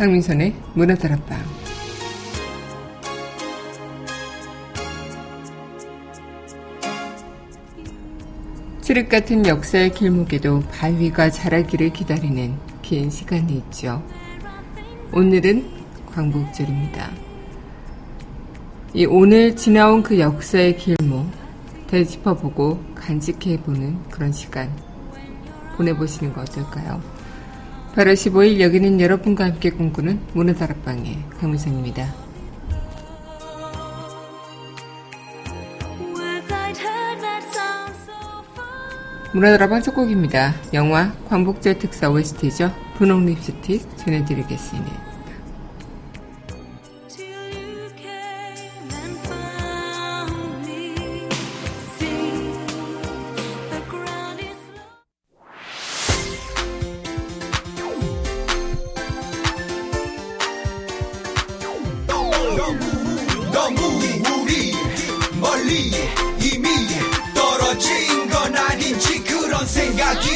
강민선의 문화다락방 칠흑 같은 역사의 길목에도 바위가 자라기를 기다리는 긴 시간이 있죠. 오늘은 광복절입니다. 이 오늘 지나온 그 역사의 길목 되짚어보고 간직해보는 그런 시간 보내보시는 거 어떨까요? 8월 15일 여기는 여러분과 함께 꿈꾸는 문화 다락방의 강민성입니다. 문화 다락방 첫 곡입니다. 영화 광복절 특사 OST죠. 분홍 립스틱 전해드리겠습니다. 무우리 멀리 이미 떨어진 건 아닌지 그런 생각이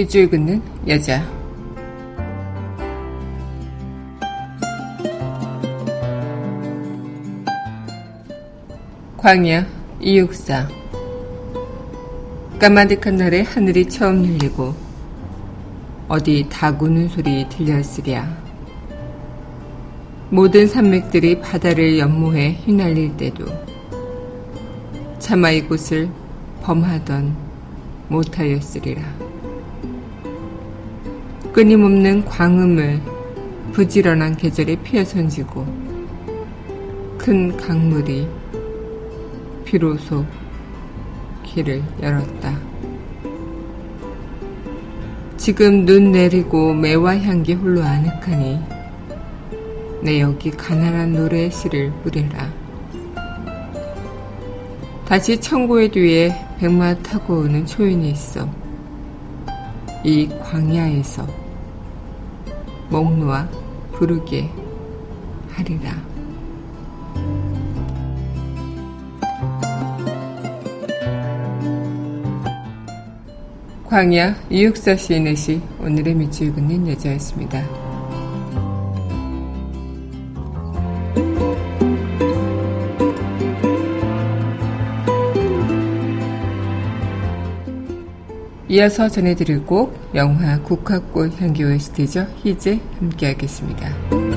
밑줄 긋는 여자. 광야 이육사 까마득한 날에 하늘이 처음 열리고 어디 다구는 소리 들렸으랴. 모든 산맥들이 바다를 연모해 휘날릴 때도 차마 이곳을 범하던 못하였으리라. 끊임없는 광음을 부지런한 계절에 피어 선지고 큰 강물이 비로소 길을 열었다. 지금 눈 내리고 매화 향기 홀로 아늑하니 내 여기 가난한 노래의 시를 뿌려라. 다시 천고의 뒤에 백마 타고 오는 초인이 있어. 이 광야에서 목 놓아 부르게 하리라. 광야 이육사 시인의 시 오늘의 밑줄 긋는 여자였습니다. 이어서 전해드릴 곡 영화 국화꽃 향기 OST죠. 희재 함께하겠습니다.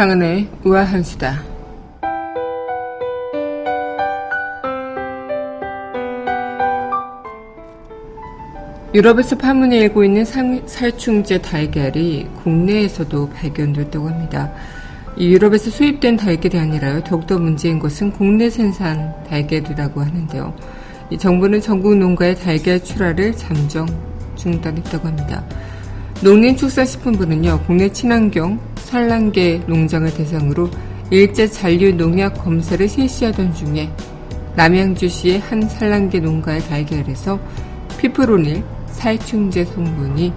강은의 우아한 수다. 유럽에서 파문이 일고 있는 살충제 달걀이 국내에서도 발견됐다고 합니다. 유럽에서 수입된 달걀이 아니라요. 더욱더 문제인 것은 국내 생산 달걀이라고 하는데요. 이 정부는 전국 농가의 달걀 출하를 잠정 중단했다고 합니다. 농림축산식품부는요, 국내 친환경 산란계 농장을 대상으로 일제 잔류 농약 검사를 실시하던 중에 남양주시의 한 산란계 농가의 달걀에서 피프로닐 살충제 성분이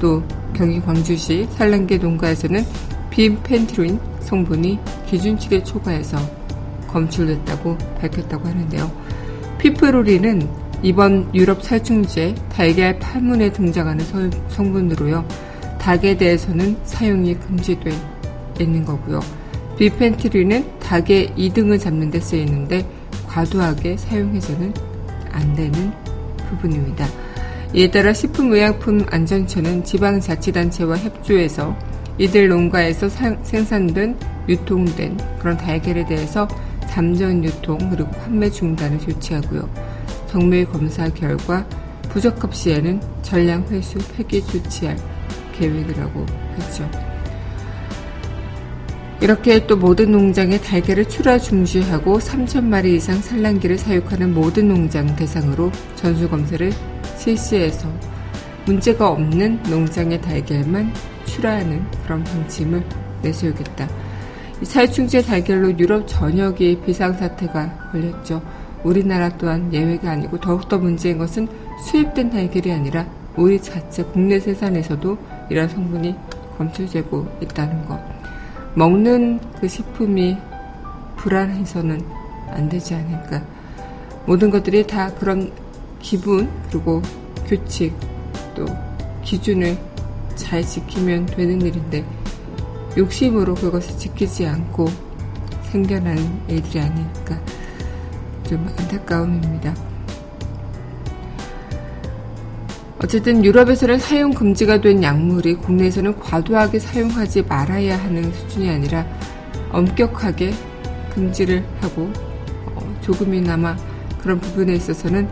또 경기 광주시 산란계 농가에서는 빔펜트린 성분이 기준치를 초과해서 검출됐다고 밝혔다고 하는데요. 피프로린은 이번 유럽 살충제 달걀 파문에 등장하는 성분으로요. 닭에 대해서는 사용이 금지돼 있는 거고요. 비펜트린은 닭의 이등을 잡는 데 쓰이는데 과도하게 사용해서는 안 되는 부분입니다. 이에 따라 식품의약품안전처는 지방자치단체와 협조해서 이들 농가에서 사, 생산된 유통된 그런 달걀에 대해서 잠정 유통 그리고 판매 중단을 조치하고요. 정밀 검사 결과 부적합 시에는 전량 회수 폐기 조치할 계획이라고 했죠. 이렇게 또 모든 농장에 달걀을 출하 중지하고 3천 마리 이상 산란기를 사육하는 모든 농장 대상으로 전수 검사를 실시해서 문제가 없는 농장의 달걀만 출하하는 그런 방침을 내세우겠다. 살충제 달걀로 유럽 전역이 비상사태가 걸렸죠. 우리나라 또한 예외가 아니고 더욱더 문제인 것은 수입된 달걀이 아니라 우리 자체 국내 생산에서도 이런 성분이 검출되고 있다는 것. 먹는 그 식품이 불안해서는 안 되지 않을까. 모든 것들이 다 그런 기분, 그리고 규칙, 또 기준을 잘 지키면 되는 일인데, 욕심으로 그것을 지키지 않고 생겨나는 일들이 아닐까. 좀 안타까움입니다. 어쨌든 유럽에서는 사용 금지가 된 약물이 국내에서는 과도하게 사용하지 말아야 하는 수준이 아니라 엄격하게 금지를 하고 어, 조금이나마 그런 부분에 있어서는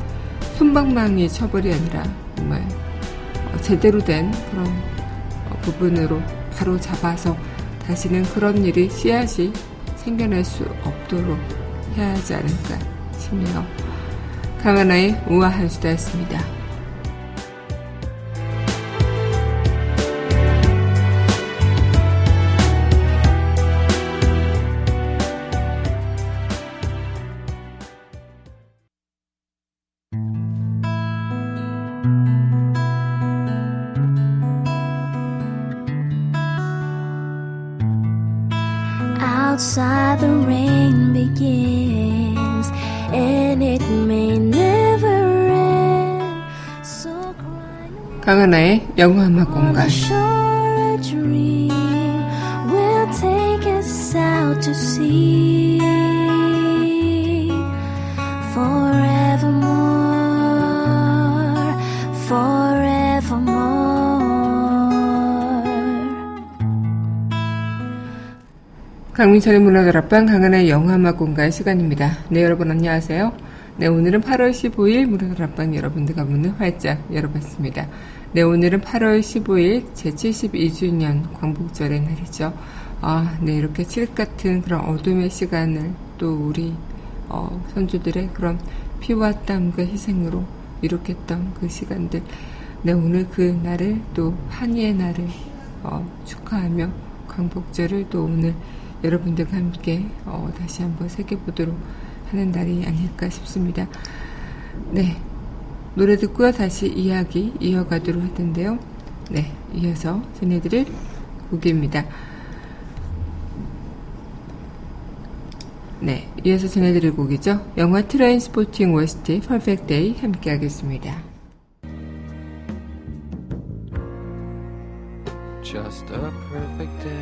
손방망이 처벌이 아니라 정말 어, 제대로 된 그런 어, 부분으로 바로 잡아서 다시는 그런 일이 씨앗이 생겨날 수 없도록 해야 하지 않을까 싶네요. 강하나의 우아한 수다였습니다. outside the rain begins and it may never end. So 강하나의 영화 음악 공간 will take us out to sea forevermore. 강민철의 문화다락방 강한의 영화음악 공간 시간입니다. 네, 여러분 안녕하세요. 네, 오늘은 8월 15일 문화다락방 여러분들과 문을 활짝 열어봤습니다. 네, 오늘은 8월 15일 제72주년 광복절의 날이죠. 아, 네, 이렇게 칠흑 같은 그런 어둠의 시간을 또 우리 어, 선조들의 그런 피와 땀과 희생으로 이룩했던 그 시간들. 네, 오늘 그 날을 또 한이의 날을 어, 축하하며 광복절을 또 오늘 여러분들과 함께 어, 다시 한번 새겨보도록 하는 날이 아닐까 싶습니다. 네. 노래 듣고요. 다시 이야기 이어가도록 할 텐데요. 네. 이어서 전해드릴 곡입니다. 네. 이어서 전해드릴 곡이죠. 영화 트레인스포팅 OST Perfect Day 함께 하겠습니다. Just a perfect day.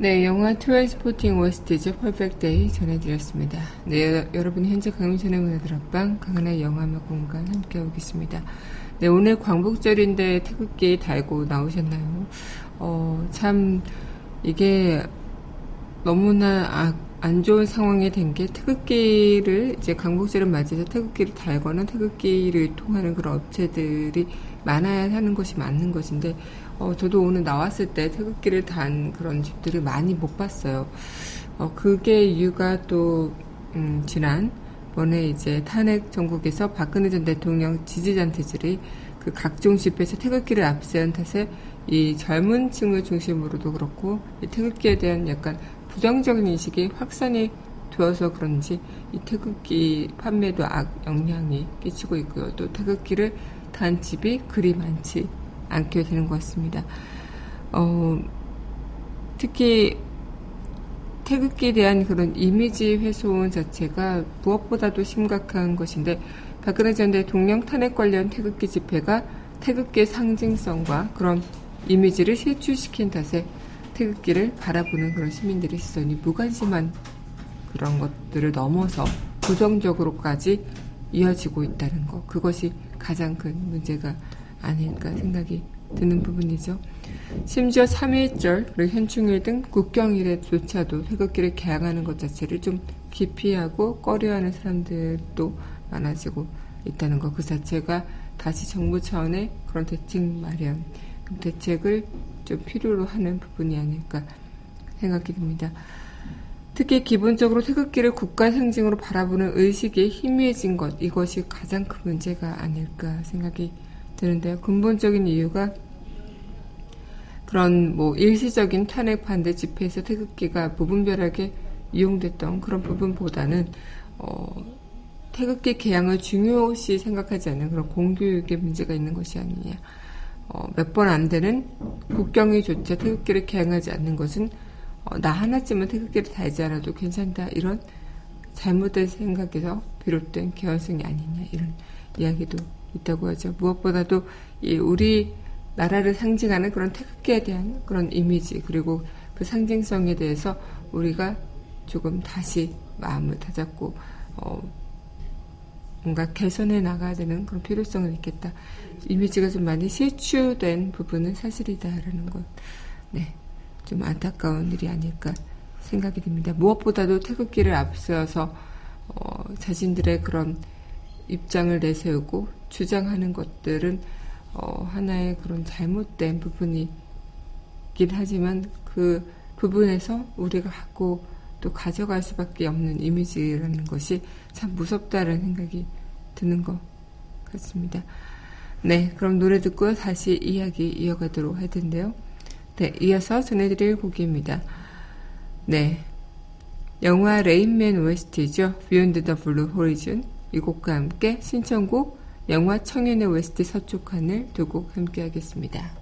네, 영화 트레인스포팅 OST죠. Perfect Day 전해드렸습니다. 네, 여- 여러분 현재 강민선의 문화다락방 강한의 영화음악 공간 함께하고 계십니다. 네, 오늘 광복절인데 태극기 달고 나오셨나요? 어, 참 이게 너무나 아- 안 좋은 상황이 된 게 태극기를 이제 광복절을 맞이해서 태극기를 달거나 태극기를 통하는 그런 업체들이 많아야 하는 것이 맞는 것인데 어, 저도 오늘 나왔을 때 태극기를 단 그런 집들을 많이 못 봤어요. 어, 그게 이유가 또 음, 지난 번에 이제 탄핵 전국에서 박근혜 전 대통령 지지자들이 그 각종 집회에서 태극기를 앞세운 탓에 이 젊은 층을 중심으로도 그렇고 이 태극기에 대한 약간 부정적인 인식이 확산이 되어서 그런지 이 태극기 판매도 악 영향이 끼치고 있고요. 또 태극기를 단 집이 그리 많지 않게 되는 것 같습니다. 어, 특히 태극기에 대한 그런 이미지 훼손 자체가 무엇보다도 심각한 것인데 박근혜 전 대통령 탄핵 관련 태극기 집회가 태극기의 상징성과 그런 이미지를 실추시킨 탓에 태극기를 바라보는 그런 시민들의 시선이 무관심한 그런 것들을 넘어서 부정적으로까지 이어지고 있다는 것. 그것이 가장 큰 문제가 아닐까 생각이 드는 부분이죠. 심지어 3.1절, 그리고 현충일 등 국경일에조차도 태극기를 개항하는 것 자체를 좀 기피하고 꺼려하는 사람들도 많아지고 있다는 것. 그 자체가 다시 정부 차원의 그런 대책 마련, 대책을 좀 필요로 하는 부분이 아닐까 생각이 듭니다. 특히 기본적으로 태극기를 국가 상징으로 바라보는 의식이 희미해진 것, 이것이 가장 큰 문제가 아닐까 생각이 드는데요. 근본적인 이유가 그런 뭐 일시적인 탄핵 반대 집회에서 태극기가 무분별하게 이용됐던 그런 부분보다는 어, 태극기 개양을 중요시 생각하지 않는 그런 공교육의 문제가 있는 것이 아니냐. 어, 몇 번 안 되는 국경일조차 태극기를 개양하지 않는 것은 어, 나 하나쯤은 태극기를 달지 않아도 괜찮다 이런 잘못된 생각에서 비롯된 개연성이 아니냐 이런 이야기도 있다고 하죠. 무엇보다도 이 우리 나라를 상징하는 그런 태극기에 대한 그런 이미지 그리고 그 상징성에 대해서 우리가 조금 다시 마음을 다잡고 어, 뭔가 개선해 나가야 되는 그런 필요성을 있겠다. 이미지가 좀 많이 실추된 부분은 사실이다라는 것. 네. 좀 안타까운 일이 아닐까 생각이 듭니다. 무엇보다도 태극기를 앞세워서 어, 자신들의 그런 입장을 내세우고 주장하는 것들은 어, 하나의 그런 잘못된 부분이 있긴 하지만 그 부분에서 우리가 갖고 또 가져갈 수밖에 없는 이미지라는 것이 참 무섭다는 생각이 드는 것 같습니다. 네, 그럼 노래 듣고 다시 이야기 이어가도록 할 텐데요. 네, 이어서 전해드릴 곡입니다. 네, 영화 레인맨 OST죠. Beyond the Blue Horizon 이 곡과 함께 신청곡 영화 청연의 OST 서쪽 하늘 두 곡 함께 하겠습니다.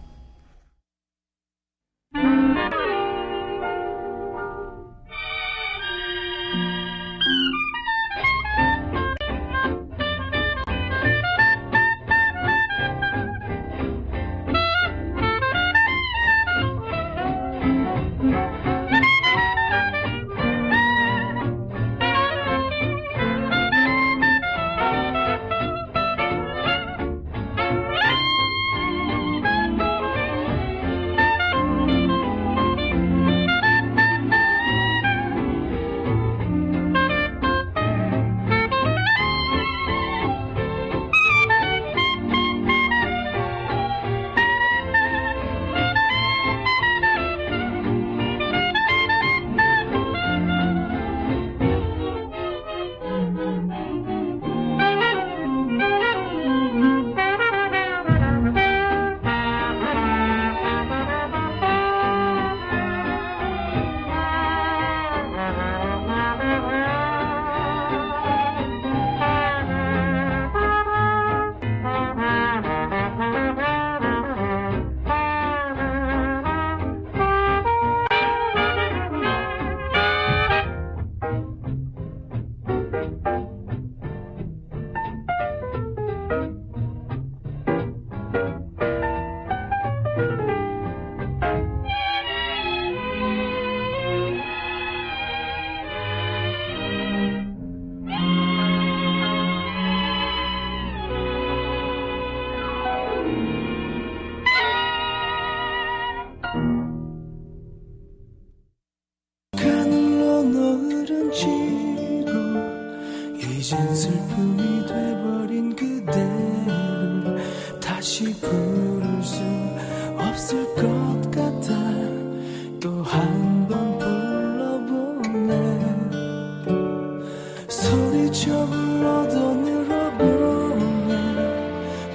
소리쳐 불러도 늘어보네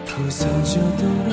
부서져 돌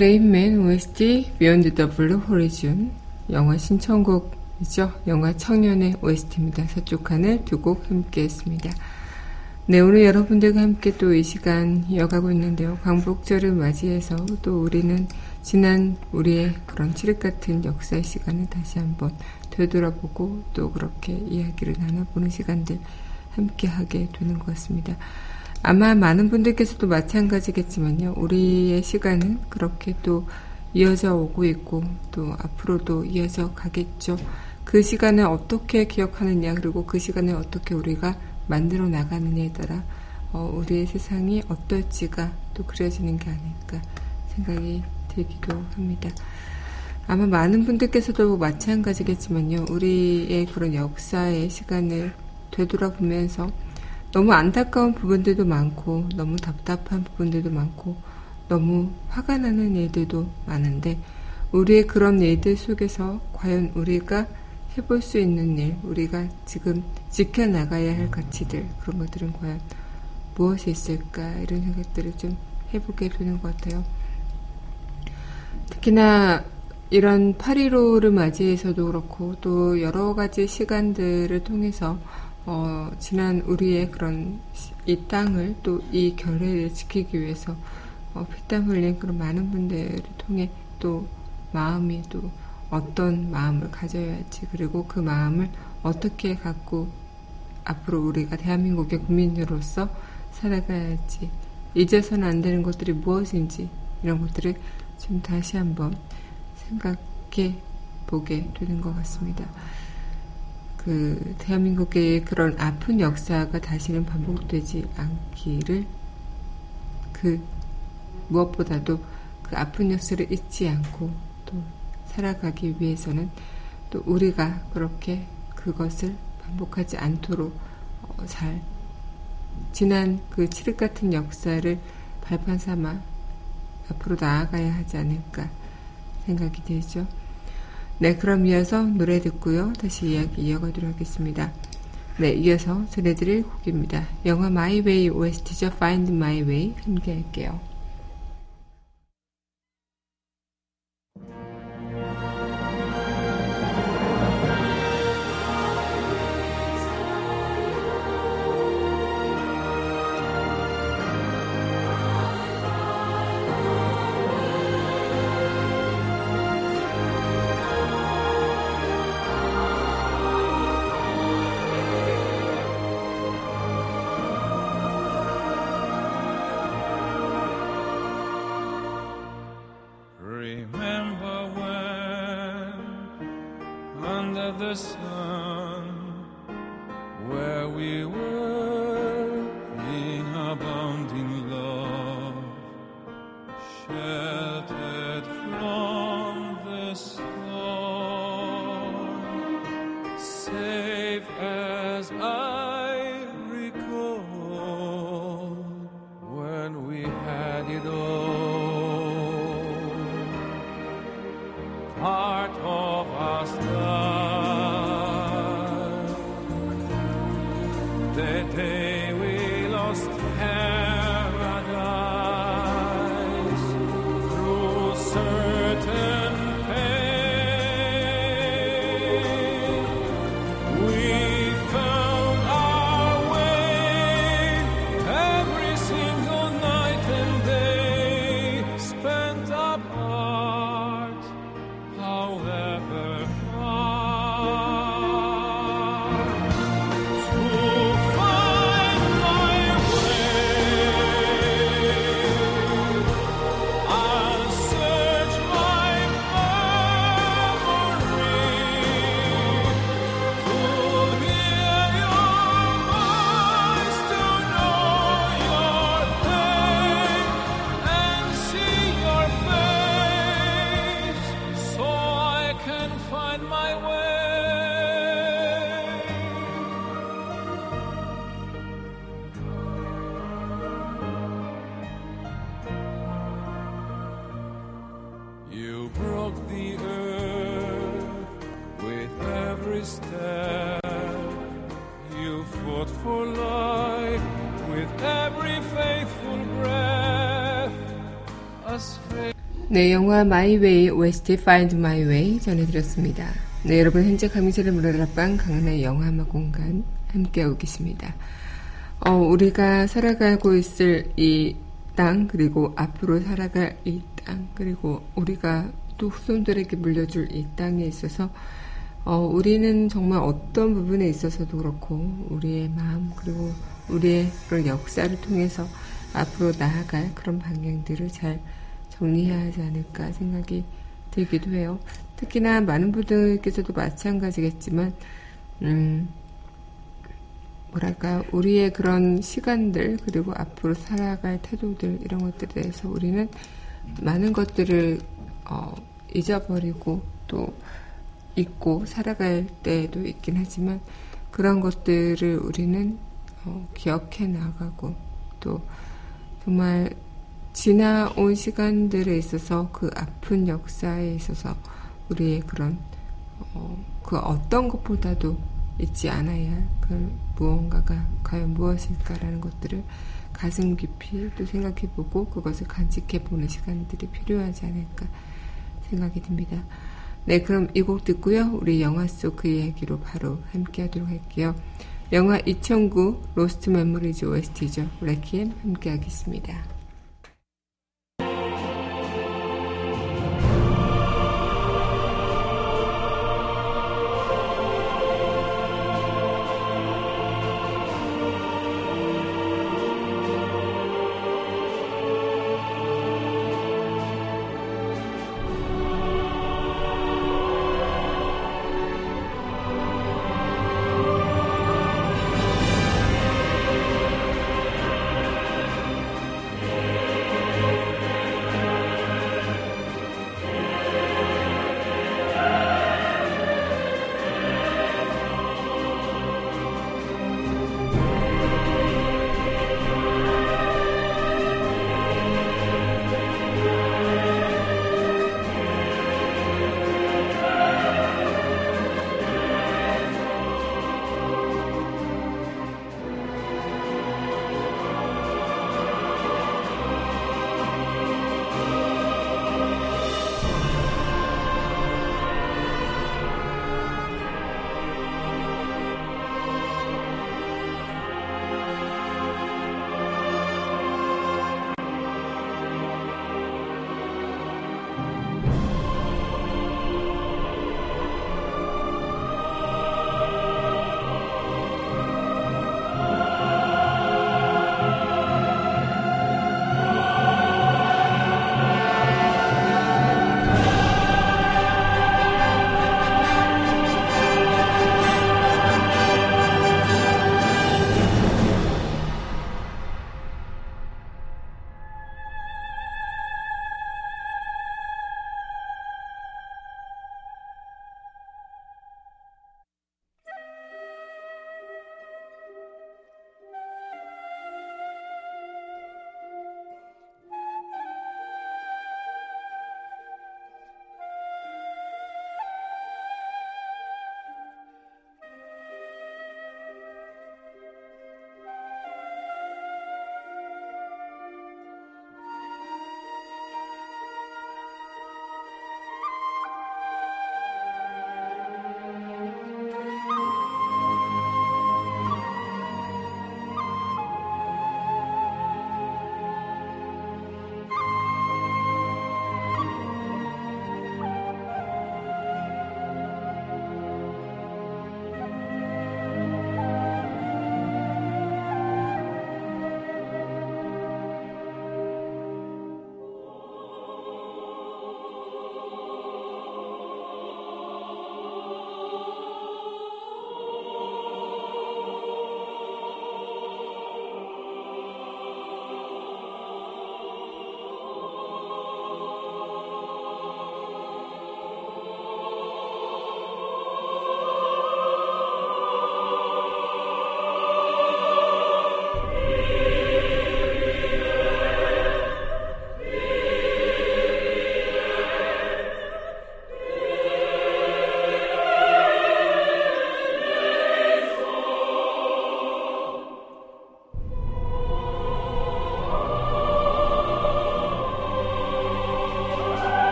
레인맨 OST Beyond the 영화 신청곡이죠. 영화 청연의 OST입니다. 서쪽 하늘 두 곡 함께 했습니다. 네, 오늘 여러분들과 함께 또 이 시간 이어가고 있는데요. 광복절을 맞이해서 또 우리는 지난 우리의 그런 칠흑 같은 역사의 시간을 다시 한번 되돌아보고 또 그렇게 이야기를 나눠보는 시간들 함께 하게 되는 것 같습니다. 아마 많은 분들께서도 마찬가지겠지만요. 우리의 시간은 그렇게 또 이어져 오고 있고 또 앞으로도 이어져 가겠죠. 그 시간을 어떻게 기억하느냐, 그리고 그 시간을 어떻게 우리가 만들어 나가느냐에 따라 어, 우리의 세상이 어떨지가 또 그려지는 게 아닐까 생각이 들기도 합니다. 아마 많은 분들께서도 마찬가지겠지만요. 우리의 그런 역사의 시간을 되돌아보면서 너무 안타까운 부분들도 많고, 너무 답답한 부분들도 많고, 너무 화가 나는 일들도 많은데, 우리의 그런 일들 속에서 과연 우리가 해볼 수 있는 일, 우리가 지금 지켜나가야 할 가치들, 그런 것들은 과연 무엇이 있을까, 이런 생각들을 좀 해보게 되는 것 같아요. 특히나 이런 8.15를 맞이해서도 그렇고 또 여러 가지 시간들을 통해서 어, 지난 우리의 그런 이 땅을 또 이 결례를 지키기 위해서 어, 피땀 흘린 그런 많은 분들을 통해 또 마음이 또 어떤 마음을 가져야 할지 그리고 그 마음을 어떻게 갖고 앞으로 우리가 대한민국의 국민으로서 살아가야 할지 잊어서는 안 되는 것들이 무엇인지 이런 것들을 좀 다시 한번 생각해 보게 되는 것 같습니다. 그 대한민국의 그런 아픈 역사가 다시는 반복되지 않기를 그 무엇보다도 그 아픈 역사를 잊지 않고 또 살아가기 위해서는 또 우리가 그렇게 그것을 반복하지 않도록 어, 잘 지난 그 칠흑 같은 역사를 발판 삼아 앞으로 나아가야 하지 않을까 생각이 되죠. 네, 그럼 이어서 노래 듣고요. 다시 이야기 이어가도록 하겠습니다. 네, 이어서 전해드릴 곡입니다. 영화 Way OST죠. Find My Way 함께 할게요. The uh, sun 네, 영화 My Way OST Find My Way 전해드렸습니다. 네, 여러분 현재 강민철의 문화다락방 강한의 영화음악 공간 함께하고 계십니다. 어, 우리가 살아가고 있을 이 땅, 그리고 앞으로 살아갈 이 땅, 그리고 우리가 또 후손들에게 물려줄 이 땅에 있어서 어, 우리는 정말 어떤 부분에 있어서도 그렇고 우리의 마음 그리고 우리의 그런 역사를 통해서 앞으로 나아갈 그런 방향들을 잘 정리해야 하지 않을까 생각이 들기도 해요. 특히나 많은 분들께서도 마찬가지겠지만, 음, 뭐랄까요. 우리의 그런 시간들, 그리고 앞으로 살아갈 태도들, 이런 것들에 대해서 우리는 많은 것들을, 어, 잊어버리고 또 잊고 살아갈 때도 있긴 하지만, 그런 것들을 우리는, 어, 기억해 나가고, 또, 정말 지나온 시간들에 있어서 그 아픈 역사에 있어서 우리의 그런 어, 그 어떤 것보다도 잊지 않아야 할 그 무언가가 과연 무엇일까라는 것들을 가슴 깊이 또 생각해보고 그것을 간직해보는 시간들이 필요하지 않을까 생각이 듭니다. 네, 그럼 이 곡 듣고요. 우리 영화 속 그 이야기로 바로 함께 하도록 할게요. 영화 2009 로스트 메모리즈 OST죠. 레퀴엠 함께 하겠습니다.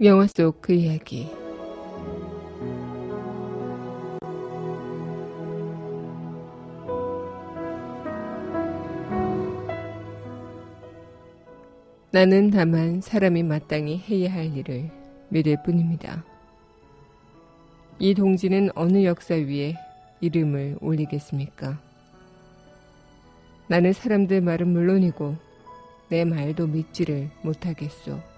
영화 속 그 이야기 나는 다만 사람이 마땅히 해야 할 일을 믿을 뿐입니다. 이 동지는 어느 역사 위에 이름을 올리겠습니까? 나는 사람들 말은 물론이고 내 말도 믿지를 못하겠소.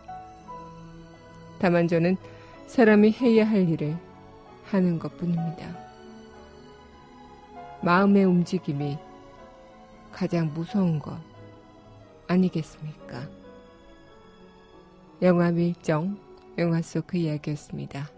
다만 저는 사람이 해야 할 일을 하는 것 뿐입니다. 마음의 움직임이 가장 무서운 것 아니겠습니까? 영화 밀정, 영화 속 그 이야기였습니다.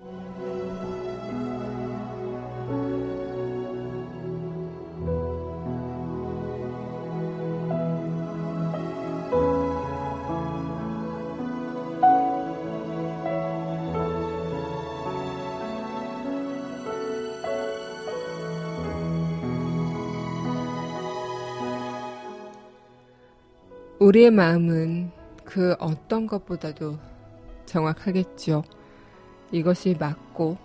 우리의 마음은 그 어떤 것보다도 정확하겠죠. 이것이 맞고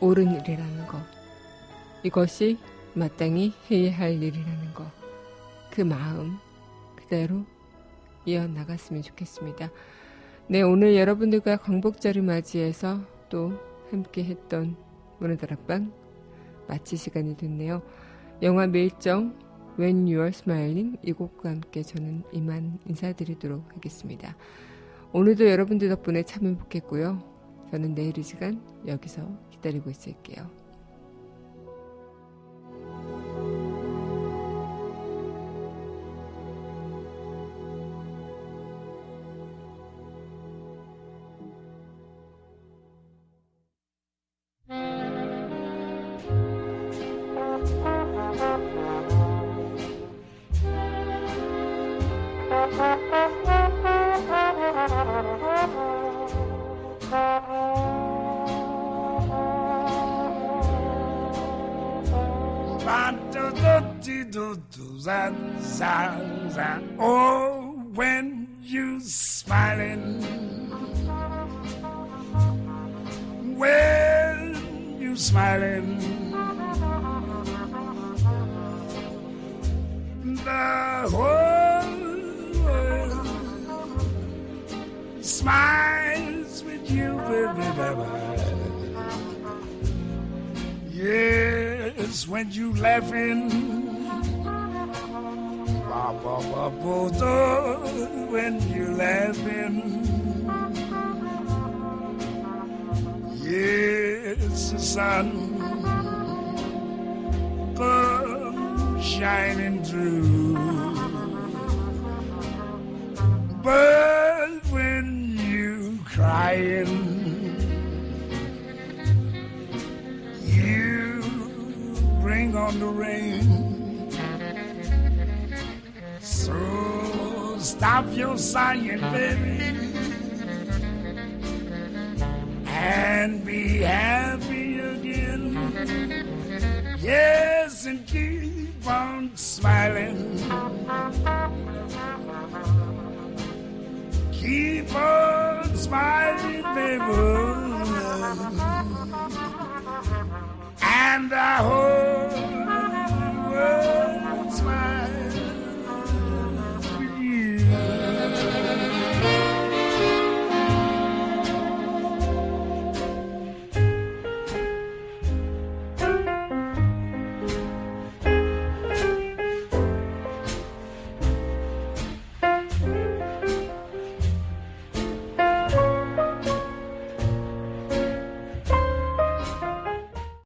옳은 일이라는 것. 이것이 마땅히 해야 할 일이라는 것. 그 마음 그대로 이어나갔으면 좋겠습니다. 네, 오늘 여러분들과 광복절을 맞이해서 또 함께 했던 문화다락방 마치 시간이 됐네요. 영화 밀정 When You Are Smiling 이 곡과 함께 저는 이만 인사드리도록 하겠습니다. 오늘도 여러분들 덕분에 참 행복했고요. 저는 내일 이 시간 여기서 기다리고 있을게요. Oh, when you smiling, when you smiling, the whole world smiles with you, baby. Yes, when you laughing. When you're laughing. Yes, the sun comes shining through. But when you are crying, you bring on the rain. Stop your sighing, baby, and be happy again. Yes, and keep on smiling. Keep on smiling, baby. And I hope